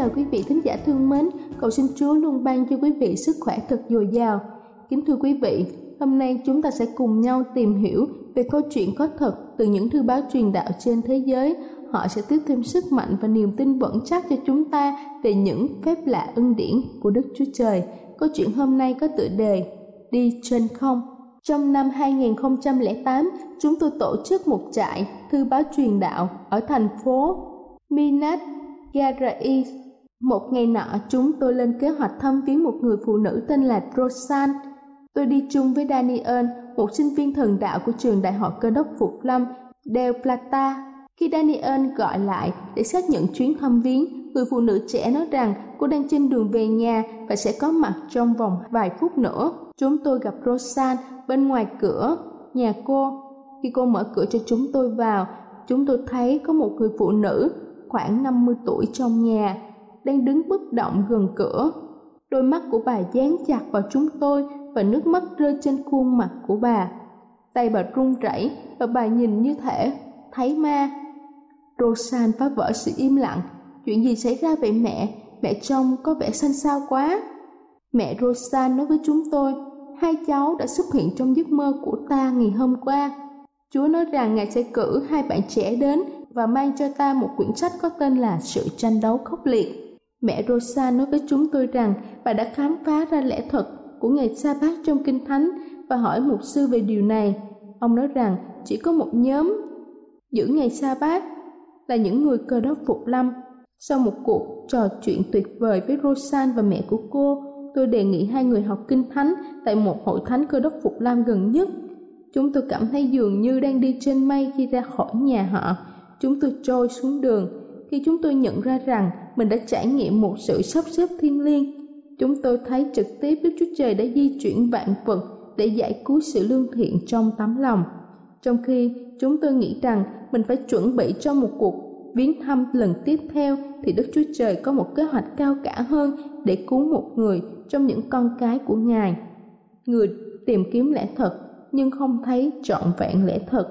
chào quý vị thính giả thương mến, cầu xin Chúa luôn ban cho quý vị sức khỏe thật dồi dào. Kính thưa quý vị, hôm nay chúng ta sẽ cùng nhau tìm hiểu về câu chuyện có thật từ những thư báo truyền đạo trên thế giới. Họ sẽ tiếp thêm sức mạnh và niềm tin vững chắc cho chúng ta về những phép lạ ân điển của Đức Chúa Trời. Câu chuyện hôm nay có tựa đề Đi trên không. Trong năm 2008, chúng tôi tổ chức một trại thư báo truyền đạo ở thành phố Minas Gerais. Một ngày nọ, chúng tôi lên kế hoạch thăm viếng một người phụ nữ tên là Rosan. Tôi đi chung với Daniel, một sinh viên thần đạo của trường Đại học Cơ đốc Phục Lâm, Del Plata. Khi Daniel gọi lại để xác nhận chuyến thăm viếng, người phụ nữ trẻ nói rằng cô đang trên đường về nhà và sẽ có mặt trong vòng vài phút nữa. Chúng tôi gặp Rosan bên ngoài cửa nhà cô. Khi cô mở cửa cho chúng tôi vào, chúng tôi thấy có một người phụ nữ khoảng 50 tuổi trong nhà, đang đứng bất động gần cửa. Đôi mắt của bà dán chặt vào chúng tôi và nước mắt rơi trên khuôn mặt của bà. Tay bà run rẩy và bà nhìn như thể thấy ma. Rosan phá vỡ sự im lặng. Chuyện gì xảy ra vậy mẹ? Mẹ trông có vẻ xanh xao quá. Mẹ Rosan nói với chúng tôi, hai cháu đã xuất hiện trong giấc mơ của ta ngày hôm qua. Chúa nói rằng Ngài sẽ cử hai bạn trẻ đến và mang cho ta một quyển sách có tên là Sự tranh đấu khốc liệt. Mẹ Rosa nói với chúng tôi rằng bà đã khám phá ra lẽ thật của ngày sa bát trong Kinh Thánh và hỏi mục sư về điều này. Ông nói rằng chỉ có một nhóm giữ ngày sa bát là những người cơ đốc phục lâm. Sau một cuộc trò chuyện tuyệt vời với Rosan và mẹ của cô, tôi đề nghị hai người học Kinh Thánh tại một hội thánh cơ đốc phục lâm gần nhất. Chúng tôi cảm thấy dường như đang đi trên mây khi ra khỏi nhà họ chúng tôi trôi xuống đường khi chúng tôi nhận ra rằng mình đã trải nghiệm một sự sắp xếp thiên liêng. Chúng tôi thấy trực tiếp đức chúa trời đã di chuyển vạn vật để giải cứu sự lương thiện trong tấm lòng. Trong khi chúng tôi nghĩ rằng mình phải chuẩn bị cho một cuộc viếng thăm lần tiếp theo thì đức chúa trời có một kế hoạch cao cả hơn để cứu một người trong những con cái của ngài. Người tìm kiếm lẽ thật nhưng không thấy trọn vẹn lẽ thật.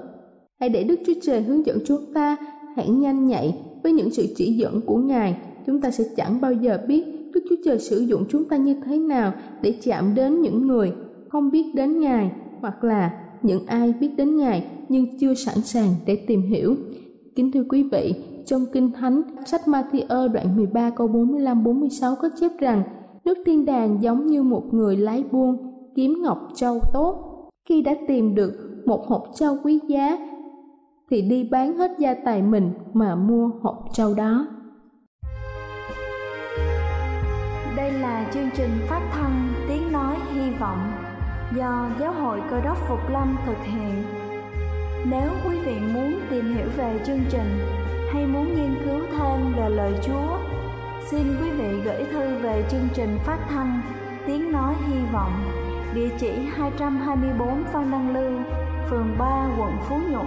Hãy để Đức Chúa Trời hướng dẫn chúng ta, hãy nhanh nhạy với những sự chỉ dẫn của Ngài. Chúng ta sẽ chẳng bao giờ biết Đức Chúa Trời sử dụng chúng ta như thế nào để chạm đến những người không biết đến Ngài hoặc là những ai biết đến Ngài nhưng chưa sẵn sàng để tìm hiểu. Kính thưa quý vị, trong Kinh Thánh, sách Matthew đoạn 13 câu 45-46 có chép rằng nước thiên đàng giống như một người lái buôn kiếm ngọc châu tốt. Khi đã tìm được một hộp châu quý giá thì đi bán hết gia tài mình mà mua hộp trâu đó. Đây là chương trình phát thanh Tiếng Nói Hy Vọng do Giáo hội Cơ đốc Phục Lâm thực hiện. Nếu quý vị muốn tìm hiểu về chương trình hay muốn nghiên cứu thêm về lời Chúa, xin quý vị gửi thư về chương trình phát thanh Tiếng Nói Hy Vọng, địa chỉ 224 Phan Đăng Lưu, phường 3, quận Phú Nhuận,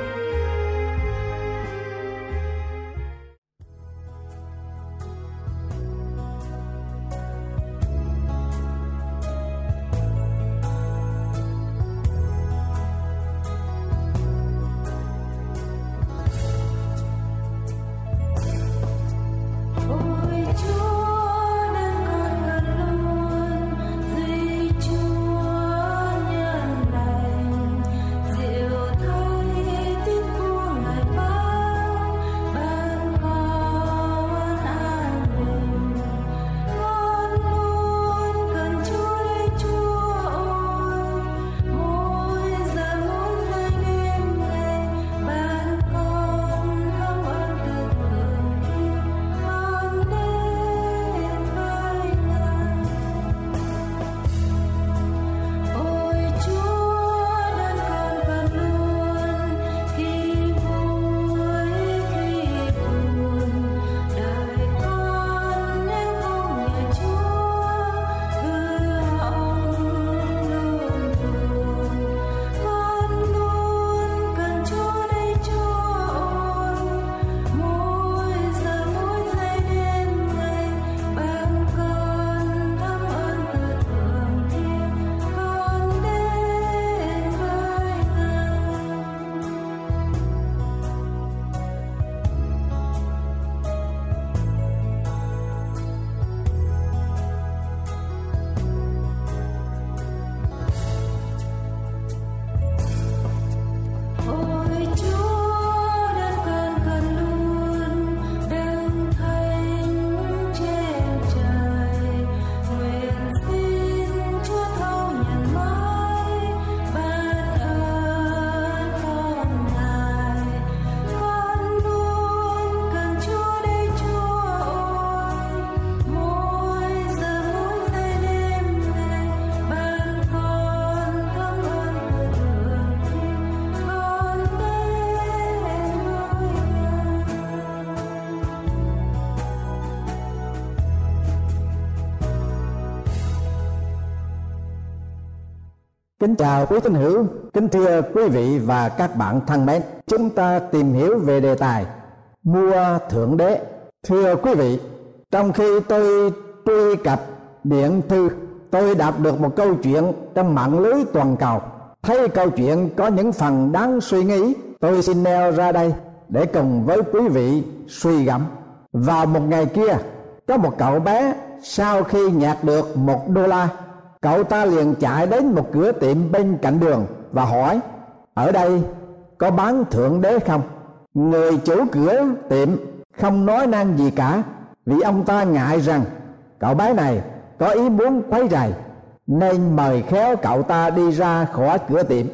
Kính chào quý tín hữu, kính thưa quý vị và các bạn thân mến. Chúng ta tìm hiểu về đề tài mua thượng đế. Thưa quý vị, trong khi tôi truy cập điện thư, tôi đọc được một câu chuyện trong mạng lưới toàn cầu. Thấy câu chuyện có những phần đáng suy nghĩ, tôi xin neo ra đây để cùng với quý vị suy gẫm. Vào một ngày kia, có một cậu bé sau khi nhặt được một đô la cậu ta liền chạy đến một cửa tiệm bên cạnh đường và hỏi, ở đây có bán thượng đế không? Người chủ cửa tiệm không nói năng gì cả, vì ông ta ngại rằng, cậu bé này có ý muốn quấy rầy, nên mời khéo cậu ta đi ra khỏi cửa tiệm.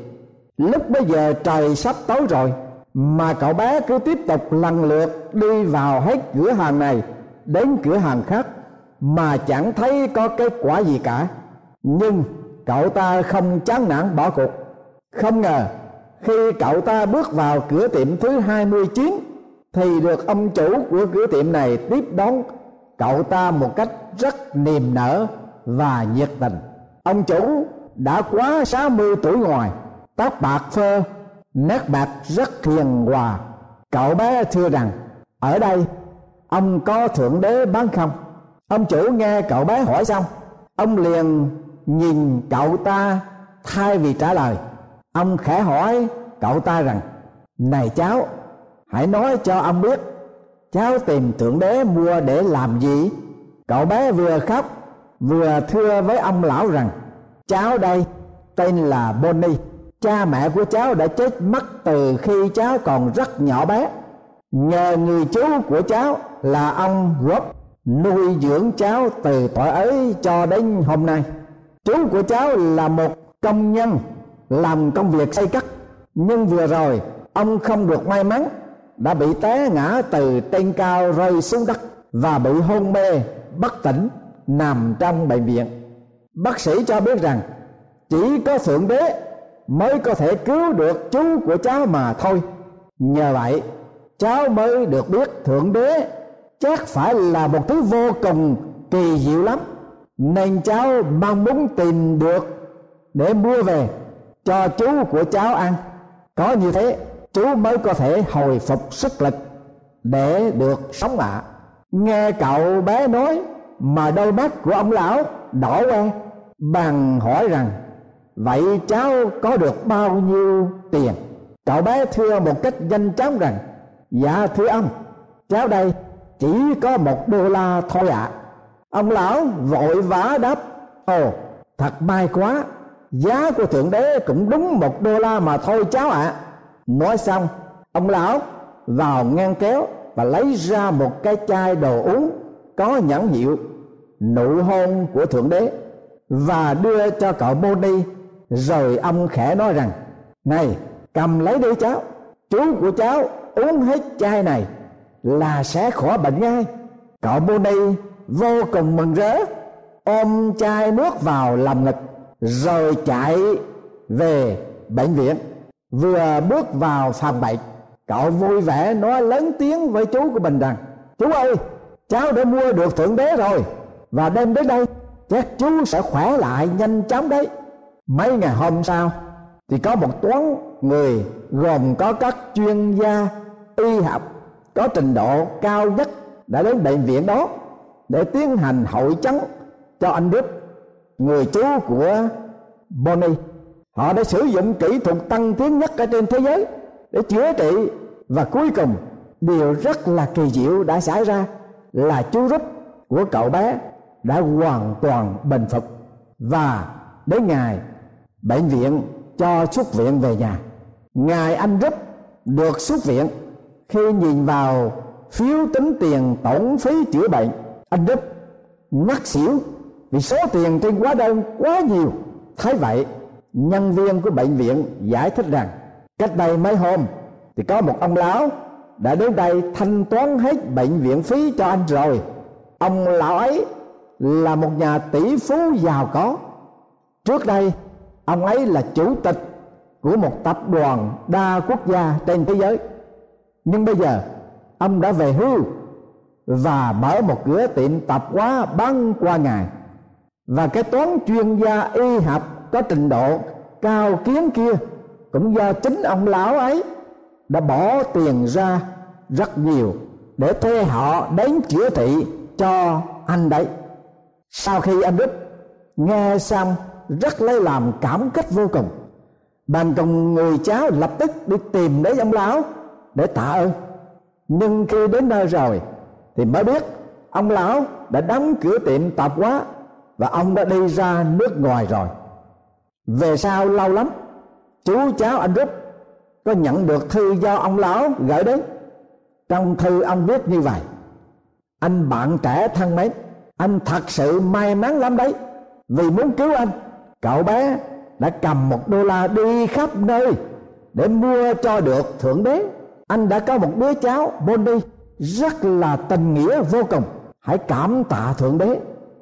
Lúc bây giờ trời sắp tối rồi, mà cậu bé cứ tiếp tục lần lượt đi vào hết cửa hàng này đến cửa hàng khác, mà chẳng thấy có kết quả gì cả nhưng cậu ta không chán nản bỏ cuộc. Không ngờ, khi cậu ta bước vào cửa tiệm thứ 29 thì được ông chủ của cửa tiệm này tiếp đón cậu ta một cách rất niềm nở và nhiệt tình. Ông chủ đã quá 60 tuổi ngoài, tóc bạc phơ, nét bạc rất hiền hòa. Cậu bé thưa rằng, ở đây, ông có thượng đế bán không? Ông chủ nghe cậu bé hỏi xong, ông liền nhìn cậu ta thay vì trả lời, ông khẽ hỏi cậu ta rằng, này cháu, hãy nói cho ông biết, cháu tìm thượng đế mua để làm gì? Cậu bé vừa khóc, vừa thưa với ông lão rằng, cháu đây, tên là bonnie, cha mẹ của cháu đã chết mất từ khi cháu còn rất nhỏ bé. Nhờ người chú của cháu là ông rob, nuôi dưỡng cháu từ tuổi ấy cho đến hôm nay chú của cháu là một công nhân làm công việc xây cất. Nhưng vừa rồi, ông không được may mắn, đã bị té ngã từ trên cao rơi xuống đất và bị hôn mê, bất tỉnh, nằm trong bệnh viện. Bác sĩ cho biết rằng, chỉ có thượng đế mới có thể cứu được chú của cháu mà thôi. Nhờ vậy, cháu mới được biết thượng đế chắc phải là một thứ vô cùng kỳ diệu lắm nên cháu mong muốn tìm được để mua về cho chú của cháu ăn có như thế, chú mới có thể hồi phục sức lực để được sống ạ à. nghe cậu bé nói mà đôi mắt của ông lão đỏ que bằng hỏi rằng, vậy cháu có được bao nhiêu tiền cậu bé thưa một cách nhanh chóng rằng dạ thưa ông, cháu đây chỉ có một đô la thôi ạ à ông lão vội vã đáp, ồ, thật may quá, giá của thượng đế cũng đúng một đô la mà thôi cháu ạ à. nói xong, ông lão vào ngăn kéo và lấy ra một cái chai đồ uống có nhãn hiệu nụ hôn của thượng đế và đưa cho cậu Boni rồi ông khẽ nói rằng, này, cầm lấy đi cháu, chú của cháu uống hết chai này là sẽ khỏi bệnh ngay cậu Boni vô cùng mừng rỡ. Ôm chai nước vào lòng ngực, rồi chạy về bệnh viện. Vừa bước vào phòng bệnh, cậu vui vẻ nói lớn tiếng với chú của mình rằng, chú ơi, cháu đã mua được thượng đế rồi, và đem đến đây, chắc chú sẽ khỏe lại nhanh chóng đấy. Mấy ngày hôm sau, thì có một toán người gồm có các chuyên gia y học có trình độ cao nhất đã đến bệnh viện đó để tiến hành hội chấn cho anh Đức, người chú của Bonnie họ đã sử dụng kỹ thuật tăng tiến nhất ở trên thế giới để chữa trị và cuối cùng, điều rất là kỳ diệu đã xảy ra là chú rút của cậu bé đã hoàn toàn bình phục và đến ngày bệnh viện cho xuất viện về nhà. Ngài anh rút được xuất viện, khi nhìn vào phiếu tính tiền tổng phí chữa bệnh anh đức ngất xỉu vì số tiền trên hóa đơn quá nhiều. Thấy vậy, nhân viên của bệnh viện giải thích rằng, cách đây mấy hôm thì có một ông lão đã đến đây thanh toán hết bệnh viện phí cho anh rồi. Ông lão ấy là một nhà tỷ phú giàu có. Trước đây, ông ấy là chủ tịch của một tập đoàn đa quốc gia trên thế giới. Nhưng bây giờ, ông đã về hưu và mở một cửa tiệm tạp hóa bán qua ngày. Và cái toán chuyên gia y học có trình độ cao kiến kia, cũng do chính ông lão ấy đã bỏ tiền ra rất nhiều để thuê họ đến chữa trị cho anh đấy. Sau khi anh đức nghe xong, rất lấy làm cảm kích vô cùng. Bàn cùng người cháu lập tức đi tìm đến ông lão để tạ ơn. Nhưng khi đến nơi rồi thì mới biết ông lão đã đóng cửa tiệm tạp hóa và ông đã đi ra nước ngoài rồi. Về sau lâu lắm, chú cháu anh rút có nhận được thư do ông lão gửi đến. Trong thư ông viết như vậy, anh bạn trẻ thân mến, anh thật sự may mắn lắm đấy. Vì muốn cứu anh, cậu bé đã cầm một đô la đi khắp nơi để mua cho được thượng đế. Anh đã có một đứa cháu Bonnie rất là tình nghĩa vô cùng. Hãy cảm tạ thượng đế.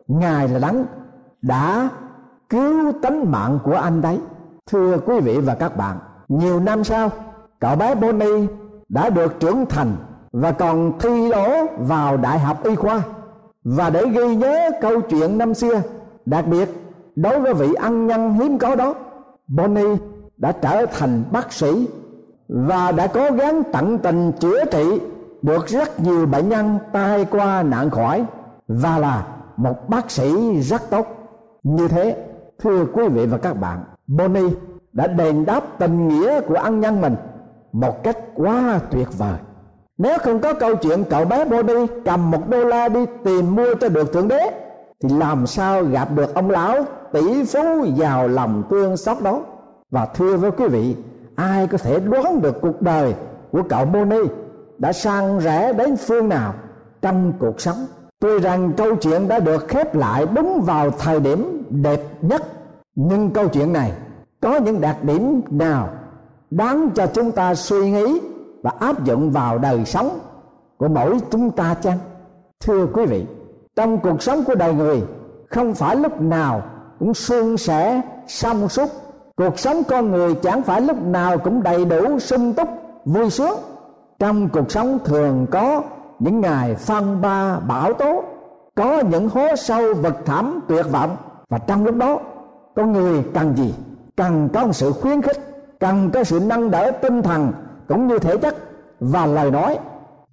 Ngài là đấng đã cứu tính mạng của anh đấy. Thưa quý vị và các bạn, nhiều năm sau, cậu bé Bonnie đã được trưởng thành và còn thi đỗ vào đại học y khoa. Và để ghi nhớ câu chuyện năm xưa, đặc biệt đối với vị ân nhân hiếm có đó, Bonnie đã trở thành bác sĩ và đã cố gắng tận tình chữa trị được rất nhiều bệnh nhân tai qua nạn khỏi và là một bác sĩ rất tốt. Như thế, thưa quý vị và các bạn, Bonnie đã đền đáp tình nghĩa của ân nhân mình một cách quá tuyệt vời. Nếu không có câu chuyện cậu bé Bonnie cầm một đô la đi tìm mua cho được thượng đế, thì làm sao gặp được ông lão tỷ phú giàu lòng thương xót đó? Và thưa với quý vị, ai có thể đoán được cuộc đời của cậu Bonnie đã sang rẽ đến phương nào trong cuộc sống. Tuy rằng câu chuyện đã được khép lại đúng vào thời điểm đẹp nhất, nhưng câu chuyện này có những đặc điểm nào đáng cho chúng ta suy nghĩ và áp dụng vào đời sống của mỗi chúng ta chăng? Thưa quý vị, trong cuộc sống của đời người, không phải lúc nào cũng suôn sẻ song suốt cuộc sống con người chẳng phải lúc nào cũng đầy đủ sung túc, vui sướng trong cuộc sống thường có những ngày phong ba bão tố, có những hố sâu vực thẳm tuyệt vọng. Và trong lúc đó con người cần gì? Cần có một sự khuyến khích, cần có sự nâng đỡ tinh thần, cũng như thể chất. Và lời nói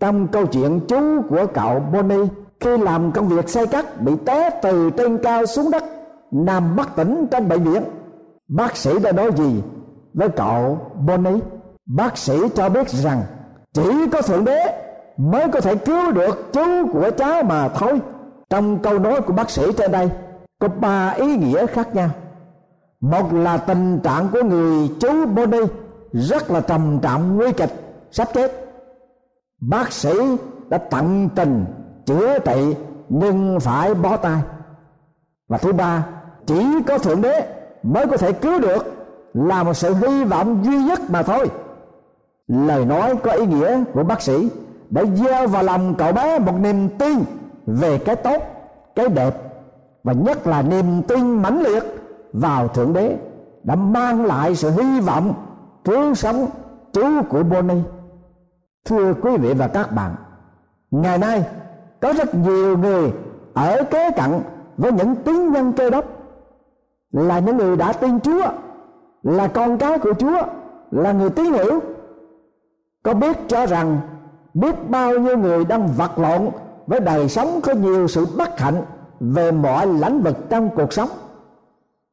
trong câu chuyện chú của cậu Bonnie, khi làm công việc xây cắt bị té từ trên cao xuống đất, nằm bất tỉnh trong bệnh viện. Bác sĩ đã nói gì với cậu Bonnie? Bác sĩ cho biết rằng chỉ có thượng đế mới có thể cứu được chú của cháu mà thôi. Trong câu nói của bác sĩ trên đây, có ba ý nghĩa khác nhau. Một là tình trạng của người chú body rất là trầm trọng, nguy kịch, sắp chết. Bác sĩ đã tận tình chữa trị nhưng phải bó tay. Và thứ ba, chỉ có thượng đế mới có thể cứu được là một sự hy vọng duy nhất mà thôi lời nói có ý nghĩa của bác sĩ đã gieo vào lòng cậu bé một niềm tin về cái tốt, cái đẹp và nhất là niềm tin mãnh liệt vào thượng đế đã mang lại sự hy vọng cứu sống chú của Bonnie. Thưa quý vị và các bạn, ngày nay có rất nhiều người ở kế cận với những tín nhân cơ đốc, là những người đã tin Chúa, là con cái của Chúa, là người tín hữu có biết cho rằng biết bao nhiêu người đang vật lộn với đời sống có nhiều sự bất hạnh về mọi lĩnh vực trong cuộc sống.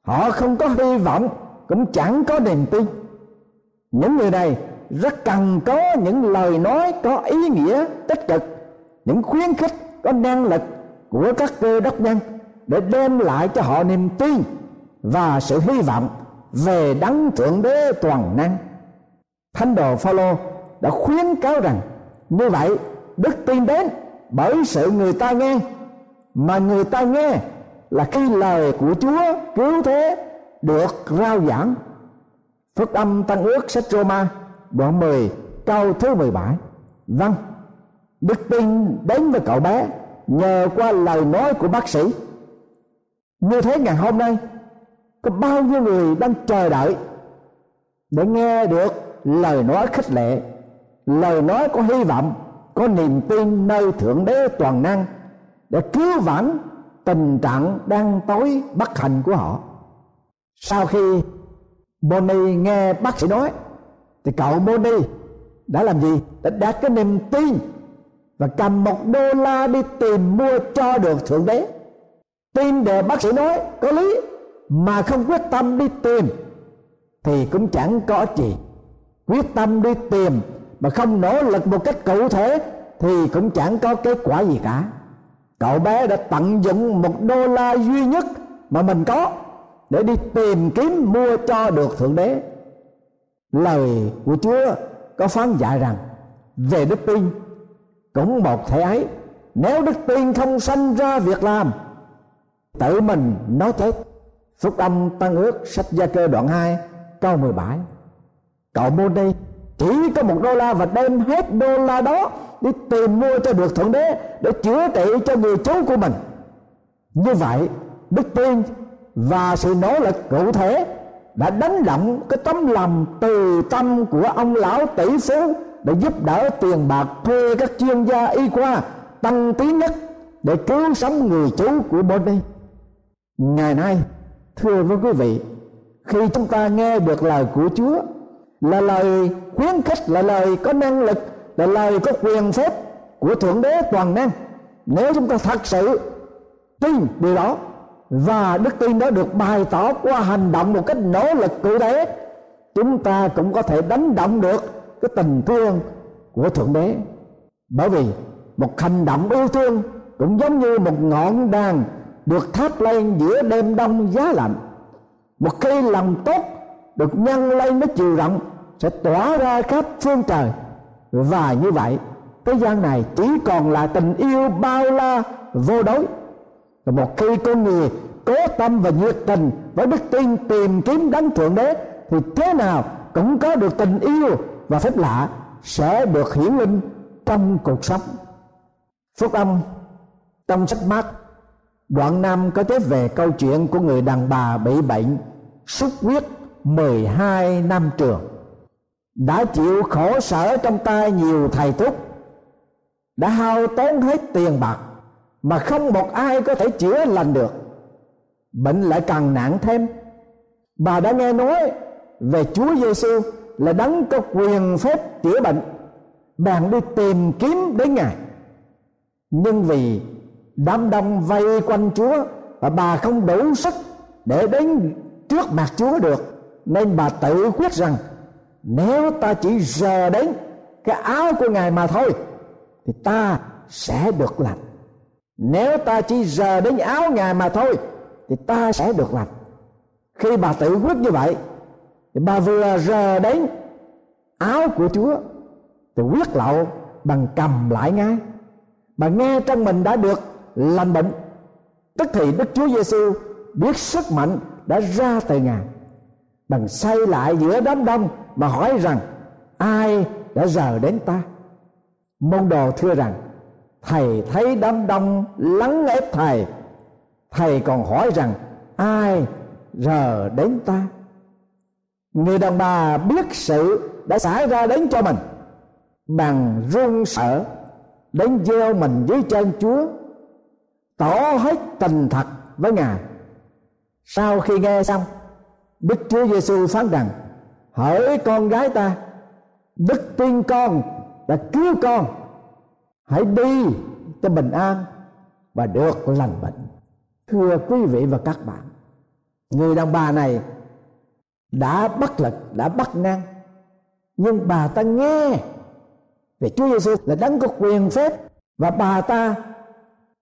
Họ không có hy vọng, cũng chẳng có niềm tin. Những người này rất cần có những lời nói có ý nghĩa tích cực, những khuyến khích có năng lực của các cơ đốc nhân để đem lại cho họ niềm tin và sự hy vọng về đấng thượng đế toàn năng. Thánh đồ phaolô đã khuyến cáo rằng như vậy đức tin đến bởi sự người ta nghe. Mà người ta nghe là cái lời của Chúa cứu thế được rao giảng. Phúc âm Tăng ước sách Roma đoạn 10 câu thứ 17 Vâng Đức tin đến với cậu bé nhờ qua lời nói của bác sĩ. Như thế ngày hôm nay, có bao nhiêu người đang chờ đợi để nghe được lời nói khích lệ lời nói có hy vọng, có niềm tin nơi thượng đế toàn năng để cứu vãn tình trạng đang tối bất hạnh của họ. Sau khi Bonnie nghe bác sĩ nói, thì cậu Bonnie đã làm gì? Đã đạt cái niềm tin và cầm một đô la đi tìm mua cho được thượng đế. Tin để bác sĩ nói, có lý, mà không quyết tâm đi tìm thì cũng chẳng có gì. Quyết tâm đi tìm mà không nỗ lực một cách cụ thể thì cũng chẳng có kết quả gì cả. Cậu bé đã tận dụng một đô la duy nhất mà mình có để đi tìm kiếm mua cho được thượng đế. Lời của chúa có phán dạy rằng, về đức tin cũng một thể ấy. Nếu đức tin không sanh ra việc làm, tự mình nó chết. Phúc âm tăng ước sách gia cơ đoạn 2 câu 17 cậu mua đi chỉ có một đô la và đem hết đô la đó đi tìm mua cho được thượng đế để chữa trị cho người chú của mình như vậy đức tin và sự nỗ lực cụ thể đã đánh động cái tấm lòng từ tâm của ông lão tỷ phú để giúp đỡ tiền bạc thuê các chuyên gia y khoa tăng tiến nhất để cứu sống người chú của Bonnie. Ngày nay, thưa với quý vị, khi chúng ta nghe được lời của Chúa là lời khuyến khích, là lời có năng lực, là lời có quyền phép của Thượng Đế toàn năng. Nếu chúng ta thật sự tin điều đó và đức tin đó được bày tỏ qua hành động một cách nỗ lực cụ thể chúng ta cũng có thể đánh động được cái tình thương của thượng đế bởi vì một hành động yêu thương cũng giống như một ngọn đàn được thắp lên giữa đêm đông giá lạnh một khi lòng tốt được nhân lên với chiều rộng, sẽ tỏa ra khắp phương trời. Và như vậy thế gian này chỉ còn là tình yêu bao la, vô đối. Và một khi con người cố tâm và nhiệt tình với đức tin tìm kiếm đấng thượng đế, thì thế nào cũng có được tình yêu và phép lạ sẽ được hiển linh trong cuộc sống. Phúc âm trong sách mát đoạn năm có tiếp về câu chuyện của người đàn bà bị bệnh xuất huyết. 12 năm trường. Đã chịu khổ sở trong tay nhiều thầy thuốc. Đã hao tốn hết tiền bạc mà không một ai có thể chữa lành được. Bệnh lại càng nặng thêm. Bà đã nghe nói về Chúa Giêsu là đấng có quyền phép chữa bệnh. Bạn đi tìm kiếm đến ngài. Nhưng vì đám đông vây quanh Chúa và bà không đủ sức để đến trước mặt Chúa được nên bà tự quyết rằng, nếu ta chỉ rờ đến cái áo của ngài mà thôi, thì ta sẽ được lành. Nếu ta chỉ rờ đến áo ngài mà thôi, thì ta sẽ được lành. Khi bà tự quyết như vậy, thì bà vừa rờ đến áo của chúa, thì quyết lậu bằng cầm lại ngay. Bà nghe trong mình đã được lành bệnh, tức thì đức chúa giêsu biết sức mạnh đã ra từ ngài bằng say lại giữa đám đông mà hỏi rằng, ai đã giờ đến ta? Môn đồ thưa rằng, thầy thấy đám đông lắng ép thầy. Thầy còn hỏi rằng, ai giờ đến ta? Người đàn bà biết sự đã xảy ra đến cho mình. Bằng run sợ, đến gieo mình dưới chân chúa, tỏ hết tình thật với ngài. Sau khi nghe xong đức chúa giêsu phán rằng hỡi con gái ta đức tin con đã cứu con. Hãy đi cho bình an và được lành bệnh. Thưa quý vị và các bạn người đàn bà này đã bất lực đã bất năng, nhưng bà ta nghe về Chúa Giêsu là đấng có quyền phép và bà ta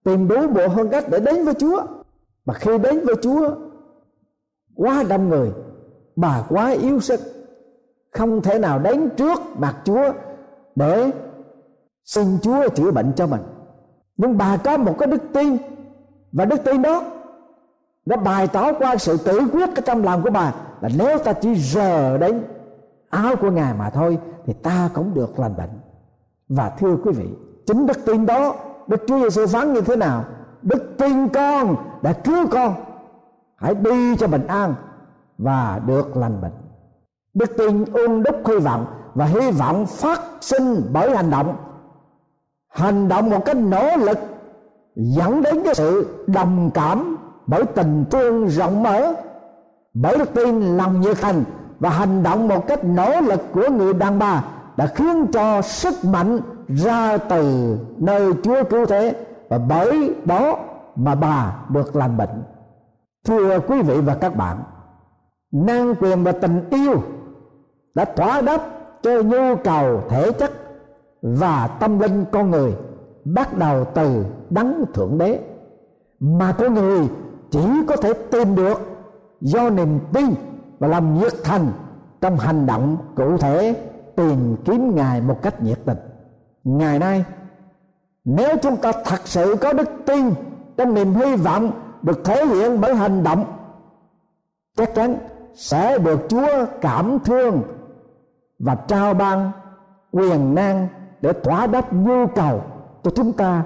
tìm đủ bộ hơn cách để đến với Chúa. Mà khi đến với Chúa quá đông người, bà quá yếu sức, không thể nào đến trước mặt Chúa để xin Chúa chữa bệnh cho mình. Nhưng bà có một cái đức tin, và đức tin đó đã bày tỏ qua sự tự quyết ở trong lòng của bà, là nếu ta chỉ rờ đến áo của ngài mà thôi, thì ta cũng được lành bệnh. Và thưa quý vị, chính đức tin đó, đức chúa giêsu phán như thế nào? Đức tin con đã cứu con hãy đi cho bình an và được lành bệnh đức tin ung đúc hy vọng và hy vọng phát sinh bởi hành động hành động một cách nỗ lực dẫn đến cái sự đồng cảm bởi tình thương rộng mở, bởi đức tin lòng nhiệt thành và hành động một cách nỗ lực của người đàn bà đã khiến cho sức mạnh ra từ nơi Chúa cứu thế và bởi đó mà bà được lành bệnh. Thưa quý vị và các bạn, năng quyền và tình yêu đã thỏa đáp cho nhu cầu thể chất và tâm linh con người bắt đầu từ đấng thượng đế mà con người chỉ có thể tìm được do niềm tin và lòng nhiệt thành trong hành động cụ thể tìm kiếm ngài một cách nhiệt tình. Ngày nay nếu chúng ta thật sự có đức tin trong niềm hy vọng được thể hiện bởi hành động. Chắc chắn sẽ được chúa cảm thương và trao ban quyền năng để thỏa đáp nhu cầu cho chúng ta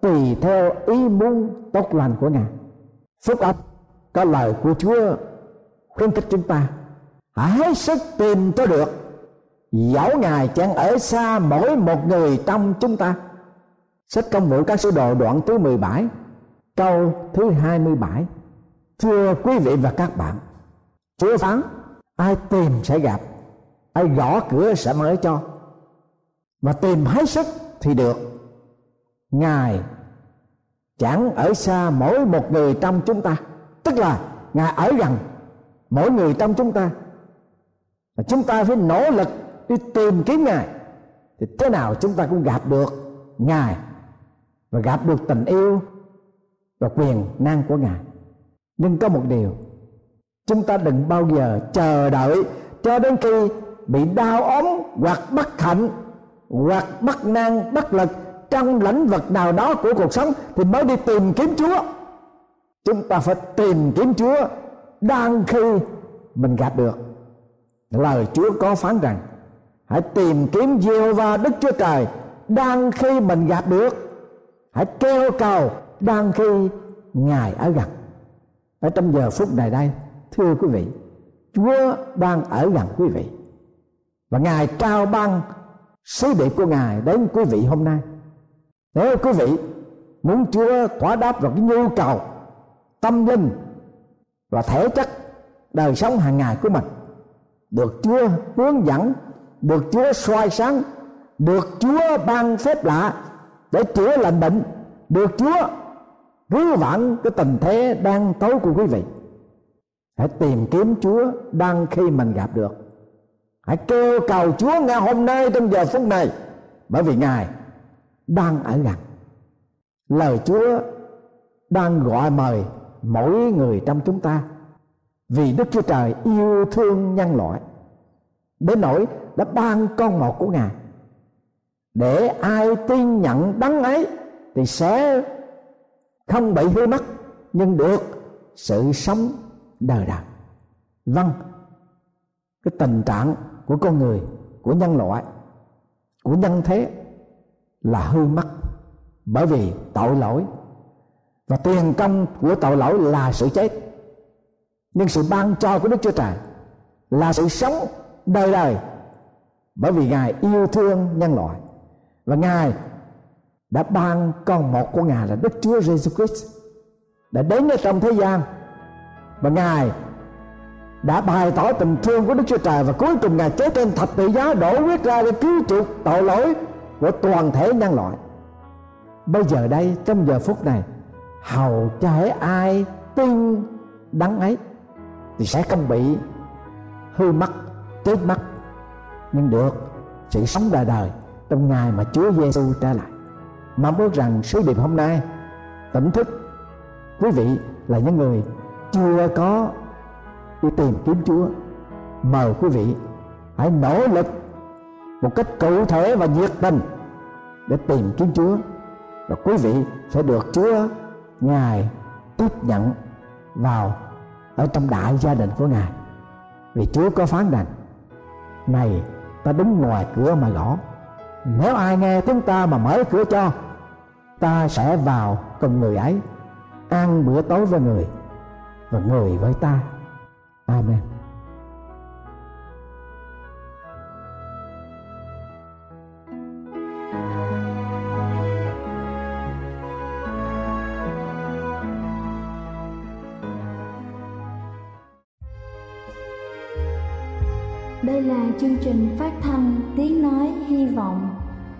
tùy theo ý muốn tốt lành của ngài. Phúc âm có lời của chúa khuyến khích chúng ta, hãy sức tìm cho được. Dẫu ngài chẳng ở xa mỗi một người trong chúng ta. Sách công vụ các sứ đồ đoạn thứ 17 câu thứ 27 thưa quý vị và các bạn, chúa phán, ai tìm sẽ gặp, ai gõ cửa sẽ mở cho. Và tìm hết sức thì được. Ngài chẳng ở xa mỗi một người trong chúng ta. Tức là ngài ở gần mỗi người trong chúng ta. Và chúng ta phải nỗ lực đi tìm kiếm ngài. Thì thế nào chúng ta cũng gặp được ngài và gặp được tình yêu và quyền năng của ngài. Nhưng có một điều, chúng ta đừng bao giờ chờ đợi cho đến khi bị đau ốm hoặc bất hạnh hoặc bất năng bất lực trong lĩnh vực nào đó của cuộc sống thì mới đi tìm kiếm Chúa. Chúng ta phải tìm kiếm Chúa đang khi mình gặp được. Lời Chúa có phán rằng, hãy tìm kiếm giê va Đức Chúa Trời đang khi mình gặp được. Hãy kêu cầu đang khi ngài ở gần. Ở trong giờ phút này đây, thưa quý vị, chúa đang ở gần quý vị. Và ngài trao ban sứ điệp của ngài đến quý vị hôm nay. Nếu quý vị muốn chúa thỏa đáp vào cái nhu cầu, tâm linh và thể chất đời sống hàng ngày của mình, được chúa hướng dẫn, được chúa soi sáng, được chúa ban phép lạ để chữa lành bệnh, được chúa cứu vãn cái tình thế đang tối của quý vị. Hãy tìm kiếm chúa đang khi mình gặp được. Hãy kêu cầu chúa ngay hôm nay trong giờ phút này. Bởi vì ngài đang ở gần. Lời chúa đang gọi mời mỗi người trong chúng ta. Vì đức chúa trời yêu thương nhân loại, đến nỗi đã ban con một của ngài. Để ai tin nhận đấng ấy thì sẽ không bị hư mất, nhưng được sự sống đời đời. Vâng cái tình trạng của con người, của nhân loại, của nhân thế là hư mất bởi vì tội lỗi. Và tiền công của tội lỗi là sự chết. Nhưng sự ban cho của đức chúa trời là sự sống đời đời bởi vì ngài yêu thương nhân loại. Và ngài đã ban con một của ngài là đức chúa giêsu christ. Đã đến ở trong thế gian. Và ngài đã bày tỏ tình thương của đức chúa trời và cuối cùng ngài chết trên thập tự giá đổ huyết ra để cứu chuộc tội lỗi của toàn thể nhân loại. Bây giờ đây, trong giờ phút này, hầu cho hễ ai tin đắng ấy thì sẽ không bị hư mất, chết mất. Nhưng được, sự sống đời đời trong ngày mà Chúa Giêsu trở lại mong ước rằng sứ điệp hôm nay, tỉnh thức, quý vị là những người chưa có đi tìm kiếm Chúa. Mời quý vị hãy nỗ lực một cách cụ thể và nhiệt tình để tìm kiếm Chúa. Và quý vị sẽ được Chúa Ngài tiếp nhận vào ở trong đại gia đình của Ngài. Vì Chúa có phán rằng, này, ta đứng ngoài cửa mà gõ. Nếu ai nghe chúng ta mà mở cửa cho ta sẽ vào cùng người ấy, ăn bữa tối với người và người với ta. Amen. Đây là chương trình phát thanh Tiếng Nói Hy Vọng